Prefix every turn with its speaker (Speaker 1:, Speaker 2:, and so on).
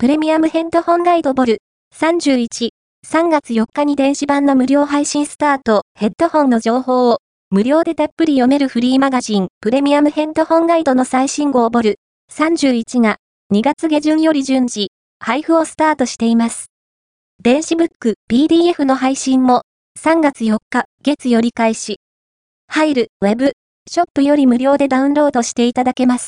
Speaker 1: プレミアムヘッドホンガイドボル。31、3月4日に電子版の無料配信スタート、ヘッドホンの情報を。無料でたっぷり読めるフリーマガジン、プレミアムヘッドホンガイドの最新号ボル。31が2月下旬より順次、配布をスタートしています。電子ブック、PDF の配信も。3月4日月より開始。入る、ウェブ、ショップより無料でダウンロードしていただけます。